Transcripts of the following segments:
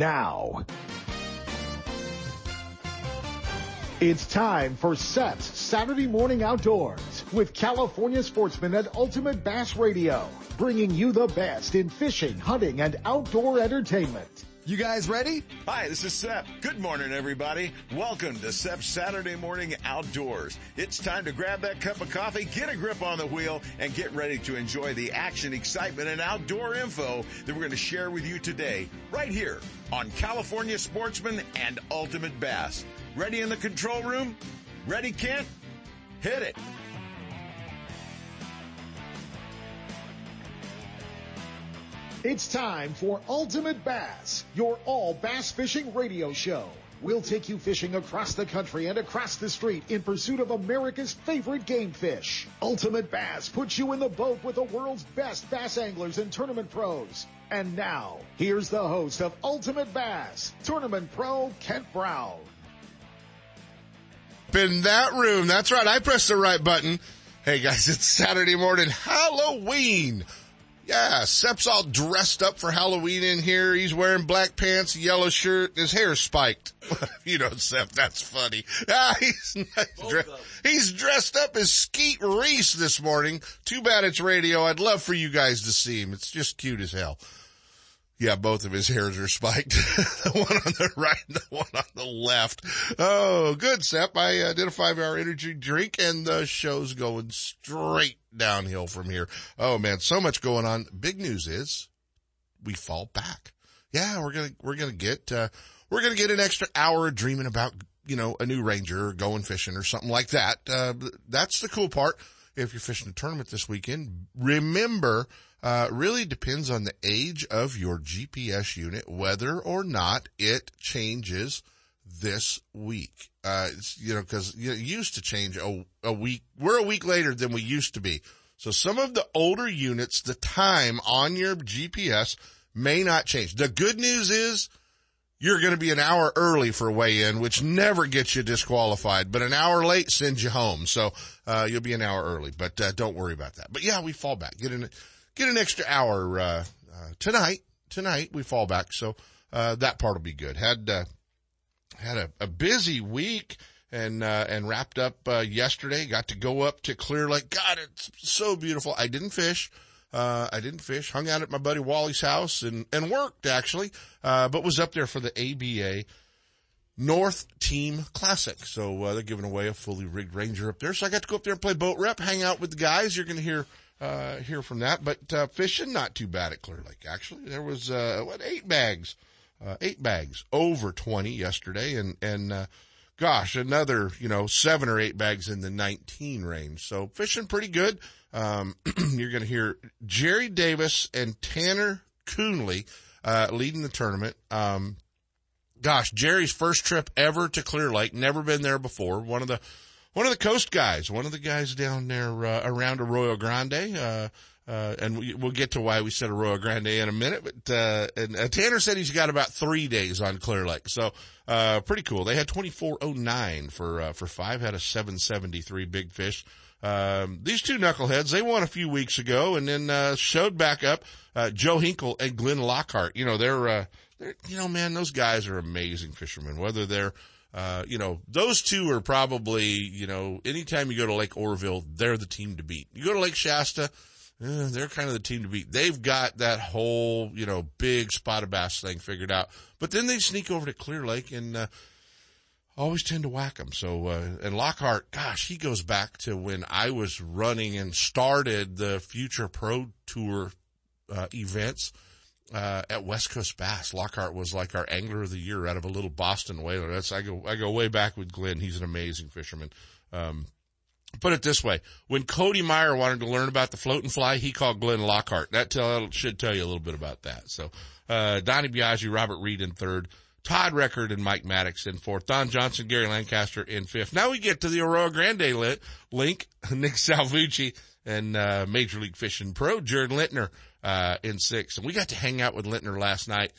now. It's time for SEP's Saturday Morning Outdoors with California sportsman at Ultimate Bass Radio, bringing you the best in fishing, hunting, and outdoor entertainment. You guys ready? Hi, this is Sep. Good morning, everybody. Welcome to Sep's Saturday Morning Outdoors. It's time to grab that cup of coffee, get a grip on the wheel, and get ready to enjoy the action, excitement, and outdoor info that we're going to share with you today, right here on California Sportsman and Ultimate Bass. Ready in the control room? Ready, Kent? Hit it. It's time for Ultimate Bass, your all bass fishing radio show. We'll take you fishing across the country and across the street in pursuit of America's favorite game fish. Ultimate Bass puts you in the boat with the world's best bass anglers and tournament pros. And now, here's the host of Ultimate Bass, tournament pro Kent Brown. In that room, that's right, I pressed the right button. Hey guys, it's Saturday morning, Halloween. Yeah, Sep's all dressed up for Halloween in here. He's wearing black pants, yellow shirt, his hair spiked. you know, Sep, that's funny. Ah, he's, dre- he's dressed up as Skeet Reese this morning. Too bad it's radio. I'd love for you guys to see him. It's just cute as hell. Yeah, both of his hairs are spiked. the one on the right and the one on the left. Oh, good, Sep. I uh, did a five hour energy drink and the show's going straight downhill from here. Oh man, so much going on. Big news is we fall back. Yeah, we're going to, we're going to get, uh, we're going to get an extra hour dreaming about, you know, a new ranger or going fishing or something like that. Uh, that's the cool part. If you're fishing a tournament this weekend, remember, uh, really depends on the age of your GPS unit, whether or not it changes this week. Uh, you know, cause you know, it used to change a, a week. We're a week later than we used to be. So some of the older units, the time on your GPS may not change. The good news is you're going to be an hour early for weigh in, which never gets you disqualified, but an hour late sends you home. So, uh, you'll be an hour early, but, uh, don't worry about that. But yeah, we fall back. Get in, get an extra hour, uh, uh, tonight. Tonight we fall back. So, uh, that part will be good. Had, uh, had a, a busy week and, uh, and wrapped up, uh, yesterday. Got to go up to Clear Lake. God, it's so beautiful. I didn't fish. Uh, I didn't fish, hung out at my buddy Wally's house and, and worked actually, uh, but was up there for the ABA North Team Classic. So, uh, they're giving away a fully rigged Ranger up there. So I got to go up there and play boat rep, hang out with the guys. You're going to hear, uh, hear from that, but, uh, fishing not too bad at Clear Lake. Actually, there was, uh, what, eight bags, uh, eight bags over 20 yesterday and, and, uh, gosh, another, you know, seven or eight bags in the 19 range. So fishing pretty good. Um, you're going to hear Jerry Davis and Tanner Coonley, uh, leading the tournament. Um, gosh, Jerry's first trip ever to Clear Lake, never been there before. One of the, one of the coast guys, one of the guys down there, uh, around Arroyo Grande, uh, uh, and we, will get to why we said Arroyo Grande in a minute, but, uh, and uh, Tanner said he's got about three days on Clear Lake. So, uh, pretty cool. They had 2409 for, uh, for five, had a 773 big fish. Um, these two knuckleheads, they won a few weeks ago and then, uh, showed back up, Joe Hinkle and Glenn Lockhart. You know, they're, they're, you know, man, those guys are amazing fishermen, whether they're, uh, you know, those two are probably, you know, anytime you go to Lake Oroville, they're the team to beat. You go to Lake Shasta, eh, they're kind of the team to beat. They've got that whole, you know, big spotted bass thing figured out. But then they sneak over to Clear Lake and, uh, always tend to whack them. So, uh, and Lockhart, gosh, he goes back to when I was running and started the Future Pro Tour, uh, events, uh, at West Coast Bass. Lockhart was like our angler of the year out of a little Boston whaler. That's, I go, I go way back with Glenn. He's an amazing fisherman. Um, put it this way. When Cody Meyer wanted to learn about the float and fly, he called Glenn Lockhart. That tell, should tell you a little bit about that. So, uh, Donnie Biaggi, Robert Reed in third. Todd Record and Mike Maddox in fourth. Don Johnson, Gary Lancaster in fifth. Now we get to the Arroyo Grande lit, link, Nick Salvucci and, uh, Major League Fishing Pro, Jared Lintner, uh, in six. And we got to hang out with Lintner last night.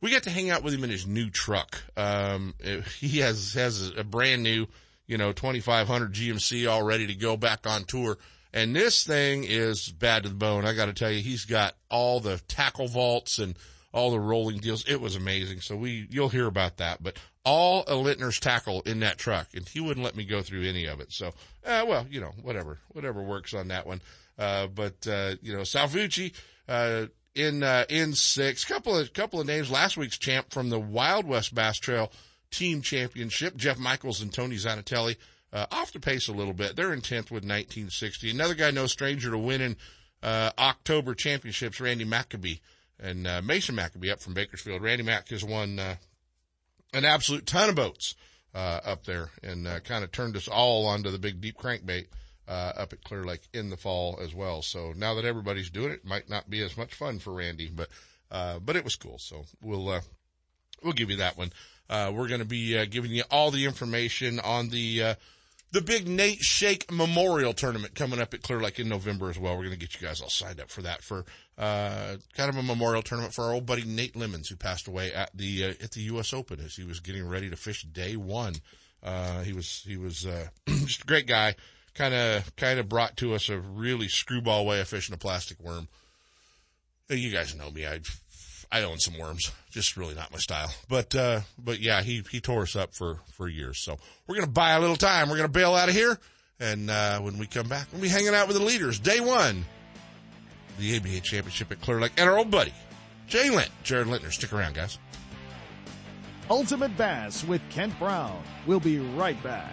We got to hang out with him in his new truck. Um, he has, has a brand new, you know, 2500 GMC all ready to go back on tour. And this thing is bad to the bone. I got to tell you, he's got all the tackle vaults and all the rolling deals. It was amazing. So we, you'll hear about that, but all a Lintner's tackle in that truck and he wouldn't let me go through any of it. So, uh, well, you know, whatever, whatever works on that one. Uh, but, uh, you know, Salvucci, uh, in, uh, in six, couple of, couple of names, last week's champ from the Wild West Bass Trail team championship, Jeff Michaels and Tony Zanatelli, uh, off the pace a little bit. They're in 10th with 1960. Another guy, no stranger to winning, uh, October championships, Randy Maccabee and, uh, Mason Maccabee up from Bakersfield. Randy Mack has won, uh, an absolute ton of boats, uh, up there and, uh, kind of turned us all onto the big deep crankbait uh, up at Clear Lake in the fall as well. So now that everybody's doing it, it might not be as much fun for Randy, but, uh, but it was cool. So we'll, uh, we'll give you that one. Uh, we're going to be uh, giving you all the information on the, uh, the big Nate Shake Memorial Tournament coming up at Clear Lake in November as well. We're going to get you guys all signed up for that for, uh, kind of a memorial tournament for our old buddy Nate Lemons who passed away at the, uh, at the U.S. Open as he was getting ready to fish day one. Uh, he was, he was, uh, just a great guy kind of kind of brought to us a really screwball way of fishing a plastic worm. You guys know me. I I own some worms. Just really not my style. But uh but yeah, he he tore us up for for years. So we're to buy a little time. We're to bail out of here and uh when we come back, we'll be hanging out with the leaders. Day 1. The ABA Championship at Clear Lake and our old buddy Jay Lint, Jared Lintner. Stick around, guys. Ultimate Bass with Kent Brown. We'll be right back.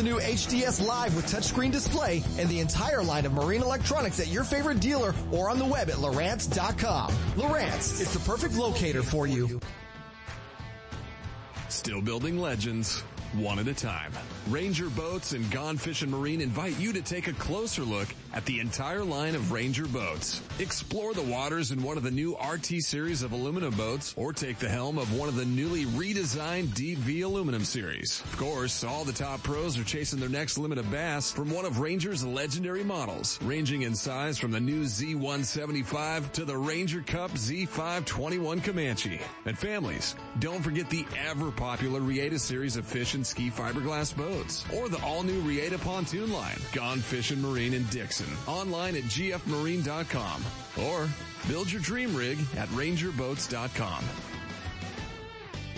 new HDS Live with touchscreen display and the entire line of marine electronics at your favorite dealer or on the web at Lowrance.com. Lowrance, it's the perfect locator for you. Still building legends, one at a time. Ranger Boats and Gone Fishing Marine invite you to take a closer look at the entire line of Ranger boats. Explore the waters in one of the new RT series of aluminum boats or take the helm of one of the newly redesigned Deep V aluminum series. Of course, all the top pros are chasing their next limit of bass from one of Ranger's legendary models, ranging in size from the new Z175 to the Ranger Cup Z521 Comanche. And families, don't forget the ever popular Reata series of fish and ski fiberglass boats or the all new Reata pontoon line, Gone Fishing Marine in Dixon online at gfmarine.com or build your dream rig at rangerboats.com.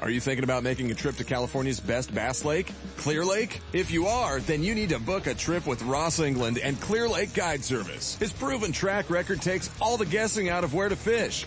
Are you thinking about making a trip to California's best bass lake, Clear Lake? If you are, then you need to book a trip with Ross England and Clear Lake Guide Service. His proven track record takes all the guessing out of where to fish.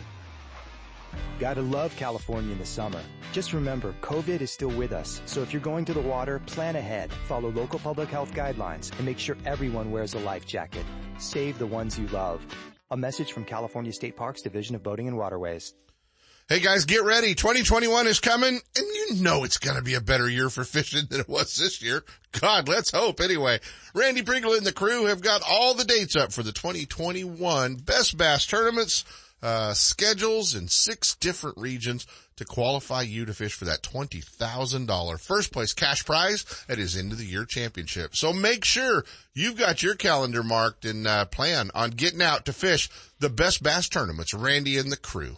Gotta love California in the summer. Just remember, COVID is still with us, so if you're going to the water, plan ahead, follow local public health guidelines, and make sure everyone wears a life jacket. Save the ones you love. A message from California State Parks Division of Boating and Waterways. Hey guys, get ready. 2021 is coming and you know it's going to be a better year for fishing than it was this year. God, let's hope anyway. Randy Pringle and the crew have got all the dates up for the 2021 Best Bass tournaments, uh, schedules in six different regions to qualify you to fish for that $20,000 first place cash prize at his end of the year championship. So make sure you've got your calendar marked and uh, plan on getting out to fish the Best Bass tournaments. Randy and the crew.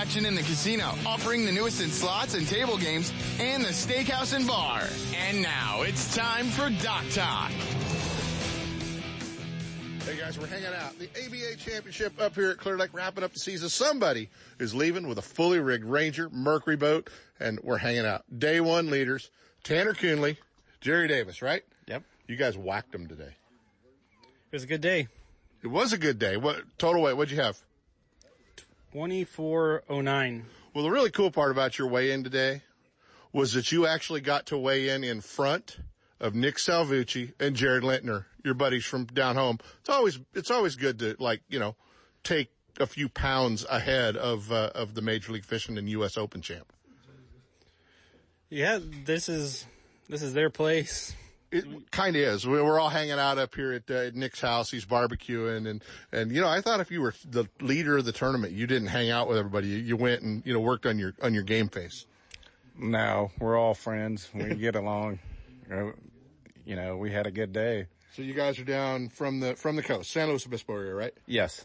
action in the casino, offering the newest in slots and table games, and the steakhouse and bar. And now it's time for Dock Talk. Hey guys, we're hanging out. The ABA Championship up here at Clear Lake, wrapping up the season. Somebody is leaving with a fully rigged Ranger Mercury boat, and we're hanging out. Day one leaders, Tanner Coonley, Jerry Davis, right? Yep. You guys whacked them today. It was a good day. It was a good day. What total weight? What'd you have? 2409. Well, the really cool part about your weigh-in today was that you actually got to weigh in in front of Nick Salvucci and Jared Lintner, your buddies from down home. It's always it's always good to like you know take a few pounds ahead of uh, of the Major League Fishing and U.S. Open champ. Yeah, this is this is their place. It kind of is. We- We're all hanging out up here at, uh, at Nick's house. He's barbecuing, and and you know, I thought if you were the leader of the tournament, you didn't hang out with everybody. You, you went and you know worked on your on your game face. No, we're all friends. We get along. Uh, You know, we had a good day. So you guys are down from the from the coast, San Luis Obispo area, right? Yes.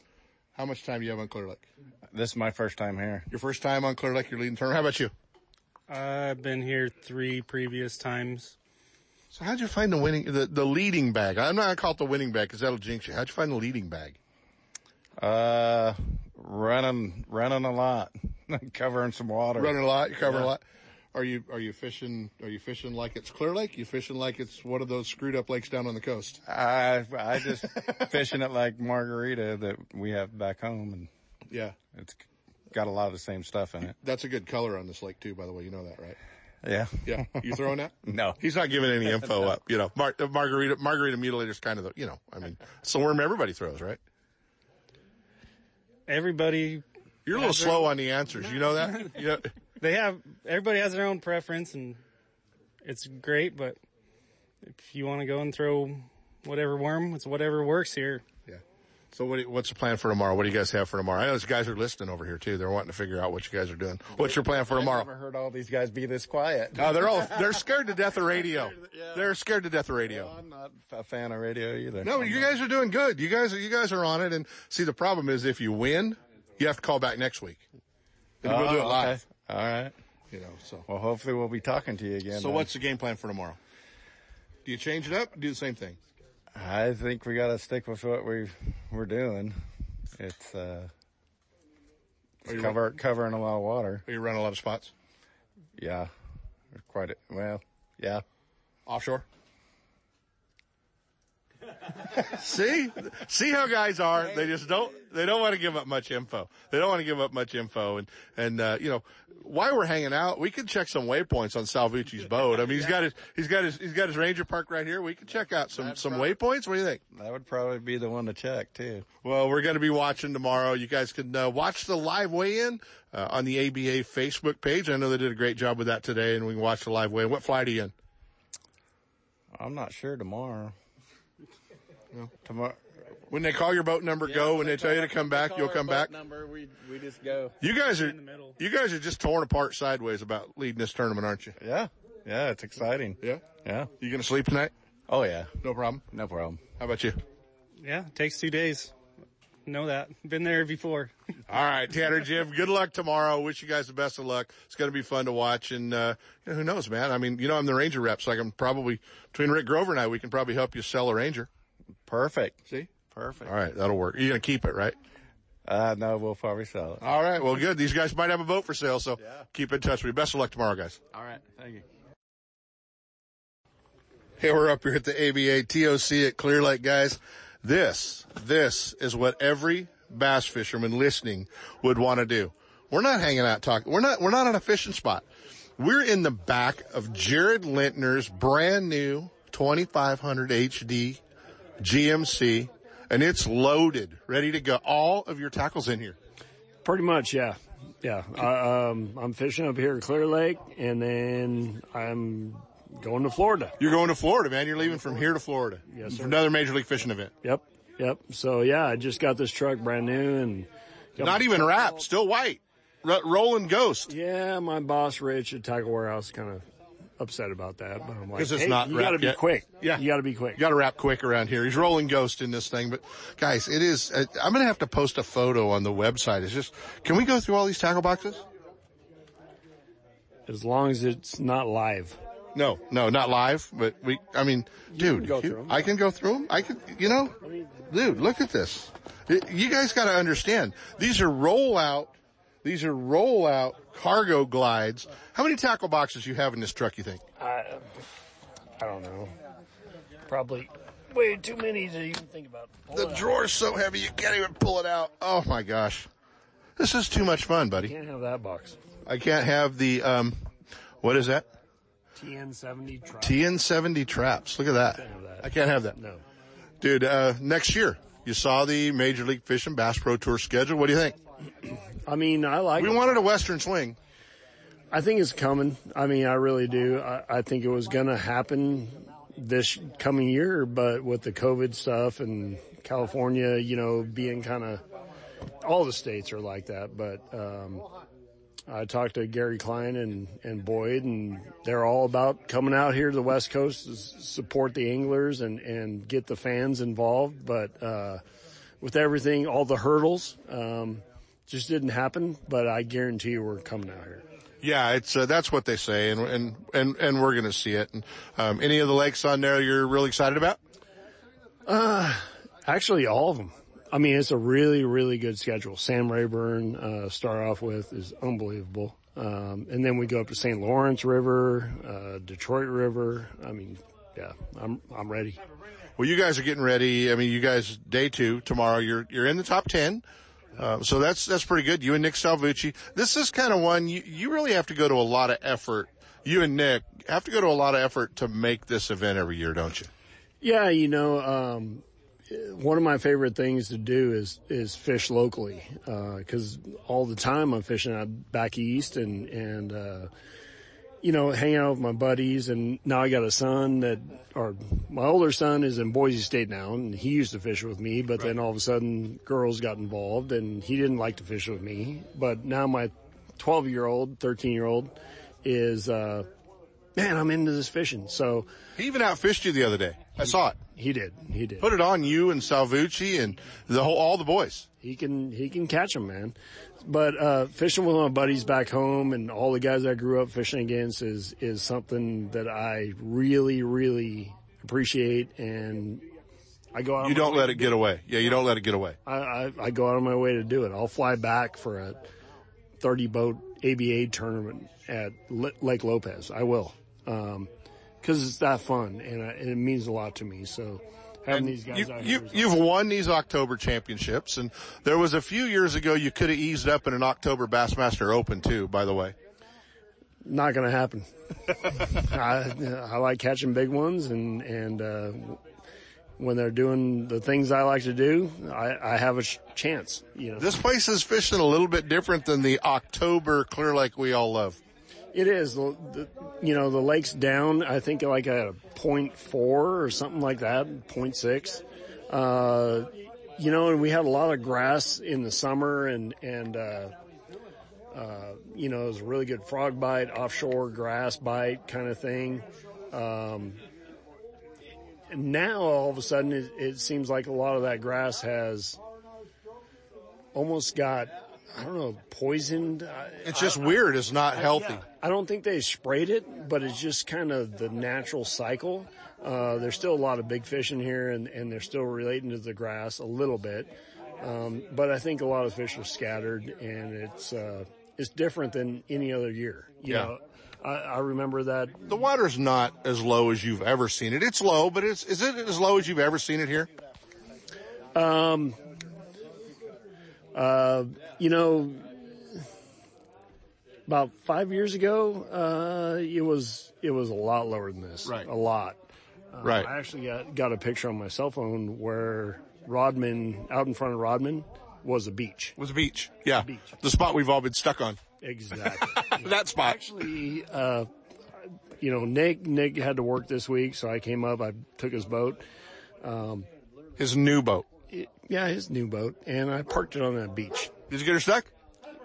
How much time do you have on Clear Lake? This is my first time here. Your first time on Clear Lake, you're leading tournament. How about you? I've been here three previous times. So how'd you find the winning, the, the leading bag? I'm not gonna call it the winning bag because that'll jinx you. How'd you find the leading bag? Uh, running, running a lot, covering some water. Running a lot, you're covering Yeah. a lot. Are you are you fishing? Are you fishing like it's Clear Lake? You fishing like it's one of those screwed up lakes down on the coast? I, I just fishing it like margarita that we have back home and Yeah, it's got a lot of the same stuff in it. that's a good color on this lake too. By the way, you know that, right? Yeah. Yeah, you throwing that? No. He's not giving any info up. You know, Mar- the margarita margarita mutilator's kind of the you know. I mean, it's the worm everybody throws, right? Everybody, You're a little slow on the answers. You know that? You know, they have everybody has their own preference, and it's great. But if you want to go and throw whatever worm, it's whatever works here. Yeah. So what, you- what's the plan for tomorrow? What do you guys have for tomorrow? I know these guys are listening over here too. They're wanting to figure out what you guys are doing. What's your plan for tomorrow? I've never heard all these guys be this quiet. Oh, they're all, they're scared to death of radio. They're scared to death of radio. I'm not a fan of radio either. No, you guys are doing good. You guys, you guys are on it. And see, the problem is if you win, you have to call back next week. And we'll do it Oh, live. okay. All right. You know, so. Well, hopefully we'll be talking to you again. So then. what's the game plan for tomorrow? Do you change it up? Do the same thing? I think we got to stick with what we we're doing. It's uh, you, cover covering a lot of water. are you running a lot of spots? Yeah, quite a, well. Yeah, Offshore? See, see how guys are. They just don't. They don't want to give up much info. They don't want to give up much info. And and uh, you know, while we're hanging out, we can check some waypoints on Salvucci's boat. I mean, he's got his he's got his he's got his Ranger Park right here. We can check out some some waypoints. What do you think? That would probably be the one to check too. Well, we're going to be watching tomorrow. You guys can uh, watch the live weigh-in uh, on the ABA Facebook page. I know they did a great job with that today, and we can watch the live weigh-in. What flight are you in? I'm not sure tomorrow. No. Tomorrow. When they call your boat number, go. When they, tell you to come back, you'll come back. Number, we we just go. You guys are you guys are just torn apart sideways about leading this tournament, aren't you? Yeah, yeah, it's exciting. Yeah, yeah. You gonna sleep tonight? Oh yeah, no problem. No problem. How about you? Yeah, it takes two days. Know that. Been there before. All right, Tanner, Jim, good luck tomorrow. Wish you guys the best of luck. It's going to be fun to watch. And, uh, you know, who knows, man? I mean, you know, I'm the Ranger rep, so I can probably, between Rick Grover and I, we can probably help you sell a Ranger. Perfect. See? Perfect. All right, that'll work. You're going to keep it, right? Uh, no, we'll probably sell it. All right, well, good. These guys might have a boat for sale, so yeah. keep in touch with me. Best of luck tomorrow, guys. All right. Thank you. Hey, we're up here at the ABA TOC at Clear Lake, guys. This, this is what every bass fisherman listening would want to do. We're not hanging out talking. We're not, we're not on a fishing spot. We're in the back of Jared Lintner's brand new 2500 HD GMC and it's loaded, ready to go. All of your tackles in here. Pretty much, yeah. Yeah. I, um, I'm fishing up here at Clear Lake and then I'm going to Florida. You're going to Florida, man. You're leaving from here to Florida. Yes, sir. For another major league fishing event. Yep. Yep. So yeah, I just got this truck brand new and not even wrapped, still white, R- rolling ghost. Yeah, my boss Rich at Tackle Warehouse kind of upset about that, but I'm like, Because it's hey, not you got to be yet. quick. Yeah. you got to be quick. You got to wrap quick around here. He's rolling ghost in this thing, but guys, it is. Uh, I'm going to have to post a photo on the website. It's just, can we go through all these tackle boxes? As long as it's not live. No, no, not live, but we. I mean, dude, go you- I can go through them. I can, you know, dude, look at this. You guys got to understand. These are roll out. These are roll out cargo glides. How many tackle boxes you have in this truck? You think? I, I don't know. Probably way too many to even think about. The drawer's so heavy you can't even pull it out. Oh my gosh. This is too much fun, buddy. Can't have that box. I can't have the, um, what is that? TN70 traps. TN70 traps. Look at that. I can't have that. No. Dude, uh, next year, you saw the Major League Fish and Bass Pro Tour schedule. What do you think? I mean, I like. We it. wanted a Western swing. I think it's coming. I mean, I really do. I, I think it was going to happen this coming year, but with the COVID stuff and California, you know, being kind of all the states are like that. But um, I talked to Gary Klein and, and Boyd, and they're all about coming out here to the West Coast to support the anglers and, and get the fans involved. But uh, with everything, all the hurdles, um, just didn't happen. But I guarantee you, we're coming out here. Yeah, it's uh, that's what they say, and and and and we're going to see it. And um, any of the lakes on there you're really excited about? Uh, actually, all of them. I mean, it's a really, really good schedule. Sam Rayburn, uh, start off with is unbelievable. Um, and then we go up to St. Lawrence River, uh, Detroit River. I mean, yeah, I'm, I'm ready. Well, you guys are getting ready. I mean, you guys day two tomorrow. You're you're in the top ten. Uh, so that's that's pretty good. You and Nick Salvucci. This is kind of one you you really have to go to a lot of effort. You and Nick have to go to a lot of effort to make this event every year, don't you? Yeah, you know, um, one of my favorite things to do is is fish locally because all the time I'm fishing out back east and and uh, you know hanging out with my buddies and now I got a son that or my older son is in Boise State now and he used to fish with me but then all of a sudden girls got involved and he didn't like to fish with me. But now my 12 year old 13 year old is uh, man I'm into this fishing so he even outfished you the other day. I saw it. He did. He did. Put it on you and Salvucci and the whole all the boys. He can he can catch them, man. But uh, fishing with my buddies back home and all the guys I grew up fishing against is is something that I really really appreciate, and I go out. You don't let it get away. Yeah, you don't let it get away. I, I I go out of my way to do it. I'll fly back for a thirty boat ABA tournament at Lake Lopez. I will. Um, cause it's that fun and, I, and it means a lot to me. So having these guys You, out you, here. is you've won these October championships, and there was a few years ago you could have eased up in an October Bassmaster Open too. By the way, not going to happen. I, I like catching big ones, and and uh, when they're doing the things I like to do, I, I have a sh- chance. You know, this place is fishing a little bit different than the October Clear Lake we all love. It is. The, the, you know, the lake's down, I think like a point four or something like that, point six. Uh, you know, and we had a lot of grass in the summer and, and, uh, uh, you know, it was a really good frog bite, offshore grass bite kind of thing. Um, and now all of a sudden it, it seems like a lot of that grass has almost got I don't know, poisoned. It's just weird. It's not healthy. Yeah. I don't think they sprayed it, but it's just kind of the natural cycle. Uh, there's still a lot of big fish in here and, and they're still relating to the grass a little bit. Um, but I think a lot of fish are scattered and it's, uh, it's different than any other year. You Yeah. know, I, I remember that. The water's not as low as you've ever seen it. It's low, but it's is it as low as you've ever seen it here? Um, uh, you know, about five years ago, uh, it was, it was a lot lower than this. Right. A lot. Uh, Right. I actually got, got a picture on my cell phone where Rodman, out in front of Rodman, was a beach. Was a beach. Yeah. The spot we've all been stuck on. Exactly. that spot. Actually, uh, you know, Nick, Nick had to work this week, so I came up, I took his boat. Um, his new boat. Yeah, his new boat, and I parked it on that beach. Did you get her stuck?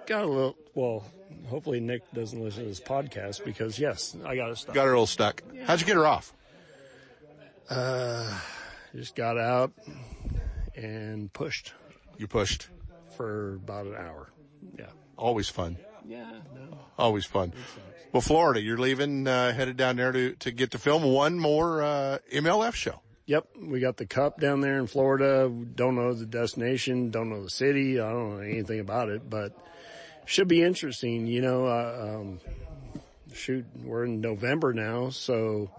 Got a little, well, hopefully Nick doesn't listen to this podcast because yes, I got it stuck. Got her a little stuck. How'd you get her off? Uh, just got out and pushed. You pushed. For about an hour. Yeah. Always fun. Yeah, no. Always fun. Well, Florida, you're leaving, uh, headed down there to, to get to film one more, uh, MLF show. Yep, we got the cup down there in Florida. Don't know the destination, don't know the city. I don't know anything about it, but should be interesting. You know, uh, um, shoot, we're in November now, so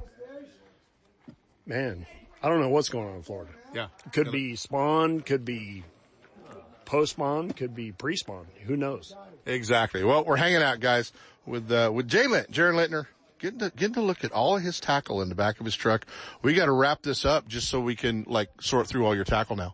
man, I don't know what's going on in Florida. Yeah. Could be spawn, could be post spawn, could be pre spawn. Who knows? Exactly. Well, we're hanging out, guys, with, uh, with Jay Litt, Jared Lintner. Getting to, getting to look at all of his tackle in the back of his truck. We got to wrap this up just so we can like sort through all your tackle now.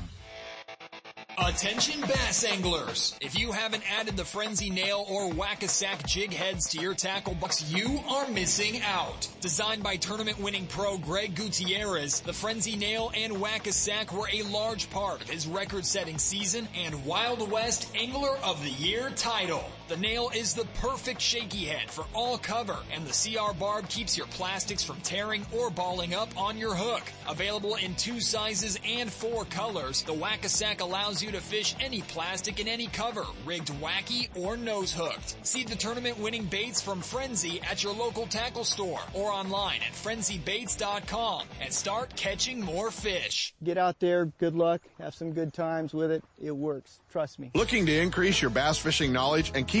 Attention bass anglers. If you haven't added the Frenzy Nail or Whack-A-Sack jig heads to your tackle box, you are missing out. Designed by tournament winning pro Greg Gutierrez, the Frenzy Nail and Whack-A-Sack were a large part of his record setting season and Wild West Angler of the Year title. The nail is the perfect shaky head for all cover and the CR barb keeps your plastics from tearing or balling up on your hook. Available in two sizes and four colors, the Whack-A-Sack allows you to fish any plastic in any cover, rigged wacky or nose hooked. See the tournament winning baits from Frenzy at your local tackle store or online at frenzybaits.com and start catching more fish. Get out there, good luck, have some good times with it. It works. Trust me. Looking to increase your bass fishing knowledge and keep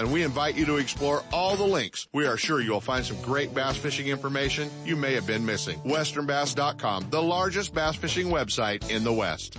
and we invite you to explore all the links. We are sure you'll find some great bass fishing information you may have been missing. westernbass.com, the largest bass fishing website in the West.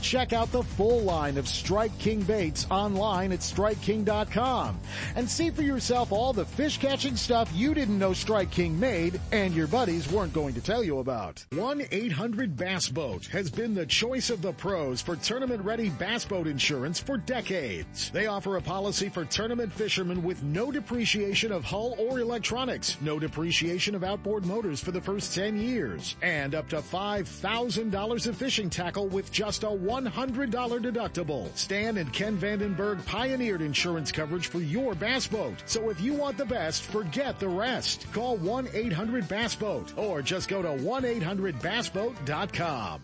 Check out the full line of Strike King baits online at StrikeKing.com and see for yourself all the fish catching stuff you didn't know Strike King made and your buddies weren't going to tell you about. 1-800-Bass Boat has been the choice of the pros for tournament ready bass boat insurance for decades. They offer a policy for tournament fishermen with no depreciation of hull or electronics, no depreciation of outboard motors for the first 10 years, and up to $5,000 of fishing tackle with just a $100 deductible. Stan and Ken Vandenberg pioneered insurance coverage for your bass boat. So if you want the best, forget the rest. Call 1-800-BASS-BOAT or just go to 1-800-BASSBOAT.com.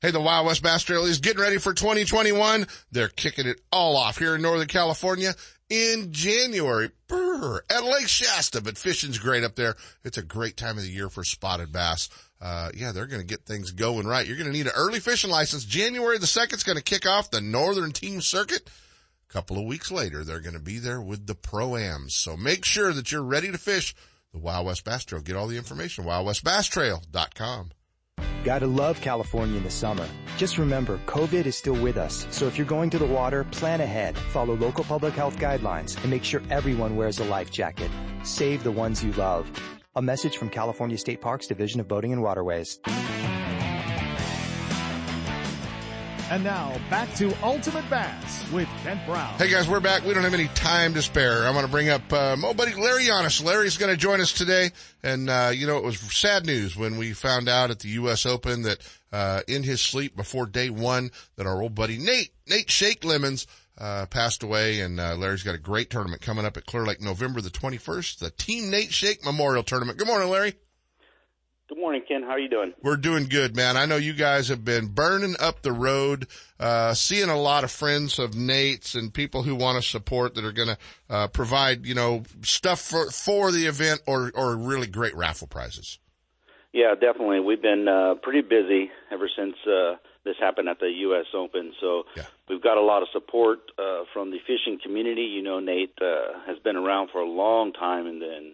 Hey, the Wild West Bass Trail is getting ready for 2021. They're kicking it all off here in Northern California in January. Brr, at Lake Shasta, but fishing's great up there. It's a great time of the year for spotted bass. Uh, yeah, they're going to get things going right. You're going to need an early fishing license. January the 2nd is going to kick off the Northern Team Circuit. A couple of weeks later, they're going to be there with the Pro-Ams. So make sure that you're ready to fish the Wild West Bass Trail. Get all the information, wildwestbasstrail.com. Gotta love California in the summer. Just remember, COVID is still with us. So if you're going to the water, plan ahead, follow local public health guidelines, and make sure everyone wears a life jacket. Save the ones you love. A message from California State Parks Division of Boating and Waterways. And now back to Ultimate Bass with Kent Brown. Hey guys, we're back. We don't have any time to spare. I'm going to bring up uh, my buddy Larry Giannis. Larry's going to join us today, and uh, you know it was sad news when we found out at the U.S. Open that uh, in his sleep before day one that our old buddy Nate Nate Shake Lemons uh, passed away, and uh, Larry's got a great tournament coming up at Clear Lake November the 21st, the Team Nate Shake Memorial Tournament. Good morning, Larry. Good morning, Ken. How are you doing? We're doing good, man. I know you guys have been burning up the road, uh, seeing a lot of friends of Nate's and people who want to support that are going to, uh, provide, you know, stuff for, for the event or, or really great raffle prizes. Yeah, definitely. We've been, uh, pretty busy ever since, uh, this happened at the U.S. Open. So yeah. we've got a lot of support, uh, from the fishing community. You know, Nate, uh, has been around for a long time and then,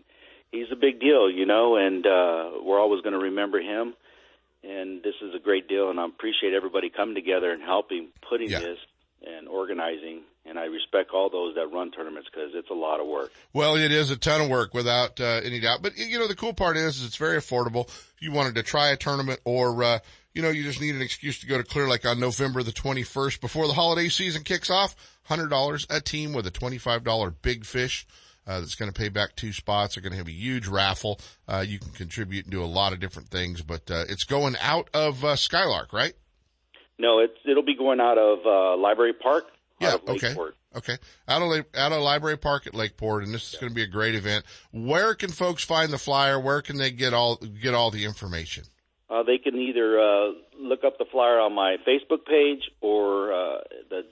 he's a big deal, you know, and uh, we're always going to remember him. And this is a great deal, and I appreciate everybody coming together and helping putting Yeah. this and organizing. And I respect all those that run tournaments because it's a lot of work. Well, it is a ton of work without uh, any doubt. But you know, the cool part is, is it's very affordable. If you wanted to try a tournament or, uh, you know, you just need an excuse to go to Clear Lake on November the 21st before the holiday season kicks off, $100 a team with a $25 big fish. Uh, that's going to pay back two spots. They're going to have a huge raffle. Uh, you can contribute and do a lot of different things, but, uh, it's going out of, uh, Skylark, right? No, it's it'll be going out of uh, Library Park. Yeah. out of Okay. Lakeport. Okay. Out of, out of Library Park at Lakeport, and this is going to be a great event. Where can folks find the flyer? Where can they get all, get all the information? Uh, they can either uh, look up the flyer on my Facebook page or uh, the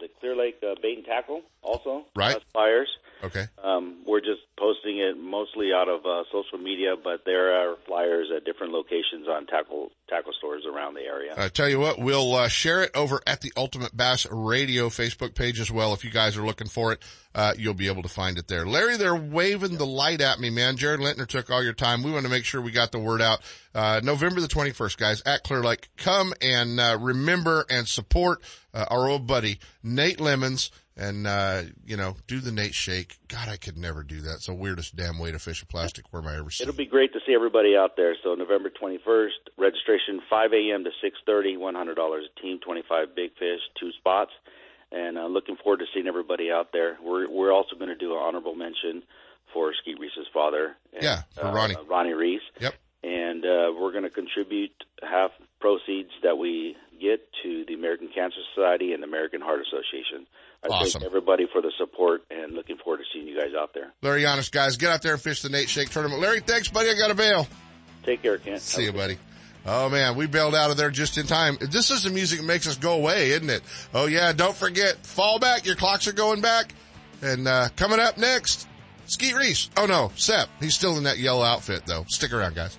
it, Clear Lake uh, Bait and Tackle also Right. has flyers. Okay. Um, we're just posting it mostly out of uh, social media, but there are flyers at different locations on tackle tackle stores around the area. I tell you what, we'll uh, share it over at the Ultimate Bass Radio Facebook page as well. If you guys are looking for it, uh, you'll be able to find it there. Larry, they're waving the light at me, man. Jared Lintner took all your time. We want to make sure we got the word out. Uh, November the 21st, guys, at Clear Lake. Come and uh, remember and support uh, our old buddy, Nate Lemons. And, uh, you know, do the Nate shake. God, I could never do that. It's the weirdest damn way to fish a plastic worm I ever seen. It'll be great to see everybody out there. So November 21st, registration 5 a.m. to 6:30, $100 a team, 25 big fish, two spots, and uh, looking forward to seeing everybody out there. We're we're also going to do an honorable mention for Skeet Reese's father. And, Yeah, for uh, Ronnie. Ronnie Reese. Yep. And uh, we're going to contribute half proceeds that we get to the American Cancer Society and the American Heart Association. I Awesome. thank everybody for the support and looking forward to seeing you guys out there. Larry Honest, guys, get out there and fish the Nate Shake tournament. Larry, thanks, buddy. I got a bail. Take care, Kent. See you, buddy. Oh man, we bailed out of there just in time. This is the music that makes us go away, isn't it? Oh yeah, don't forget, fall back, your clocks are going back. And, uh, coming up next, Skeet Reese. Oh no, Sep. He's still in that yellow outfit though. Stick around, guys.